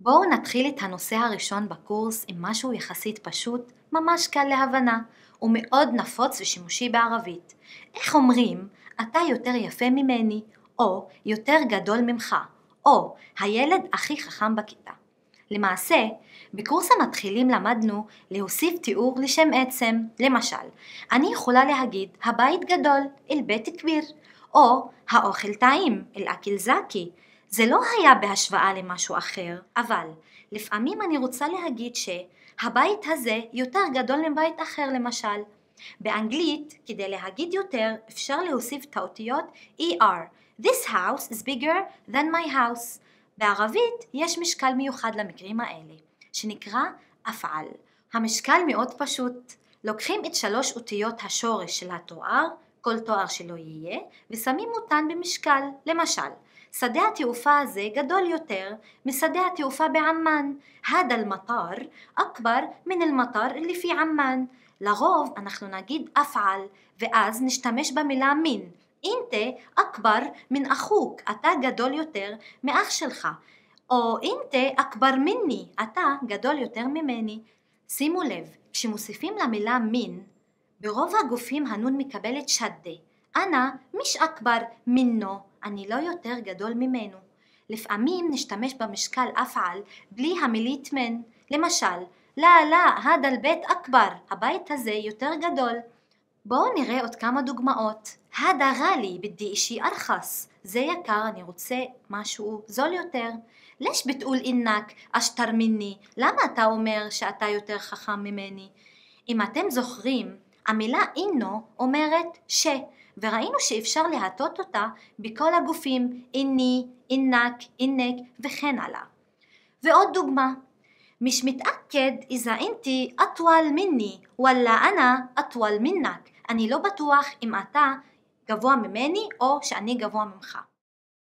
בואו נתחיל את הנושא הראשון בקורס עם משהו יחסית פשוט, ממש קל להבנה, ומאוד נפוץ ושימושי בערבית. איך אומרים, אתה יותר יפה ממני, או יותר גדול ממך, או הילד הכי חכם בכיתה. למעשה, בקורס המתחילים למדנו להוסיף תיאור לשם עצם, למשל, אני יכולה להגיד הבית גדול, אל בית כביר, או האוכל טעים, אל אקיל זקי. זה לא היה בהשוואה למשהו אחר, אבל לפעמים אני רוצה להגיד שהבית הזה יותר גדול מבית אחר למשל. באנגלית, כדי להגיד יותר, אפשר להוסיף את האותיות ER. This house is bigger than my house. בערבית יש משקל מיוחד למקרים האלה, שנקרא אפעל. המשקל מאוד פשוט. לוקחים את שלוש אותיות השורש של התואר, כל תואר שלא יהיה, ושמים אותן במשקל. למשל, שדה התעופה הזה גדול יותר משדה התעופה בעמאן. هذا المطار أكبر من المطار اللي في عمان. לרוב אנחנו נגיד אפעל, ואז נשתמש במילה מין. אינטה אכבר מן אחוק, אתה גדול יותר מאח שלך. או אינטה אכבר מיני, אתה גדול יותר ממני. שימו לב, כשמוסיפים למילה מין, ברוב הגופים הנון מקבלת שדה. אנא מיש אכבר מינו, אני לא יותר גדול ממנו. לפעמים נשתמש במשקל אפעל בלי המילית מן. למשל, לא, לא, הדל בית אכבר, הבית הזה יותר גדול. בואו נראה עוד כמה דוגמאות. הדה גלי, בדי אישי ארחס. זה יקר, אני רוצה משהו זול יותר. לש בתאול אינק אשתר מיני? למה אתה אומר שאתה יותר חכם ממני? אם אתם זוכרים, המילה אינו אומרת ש, וראינו שאפשר להטות אותה בכל הגופים איני, אינק, אינק וכן הלאה. ועוד דוגמה, مش متأكد إذا أنت أطول مني ولا أنا أطول منك אני לא בטוח אם אתה גבוה ממני או שאני גבוה ממך.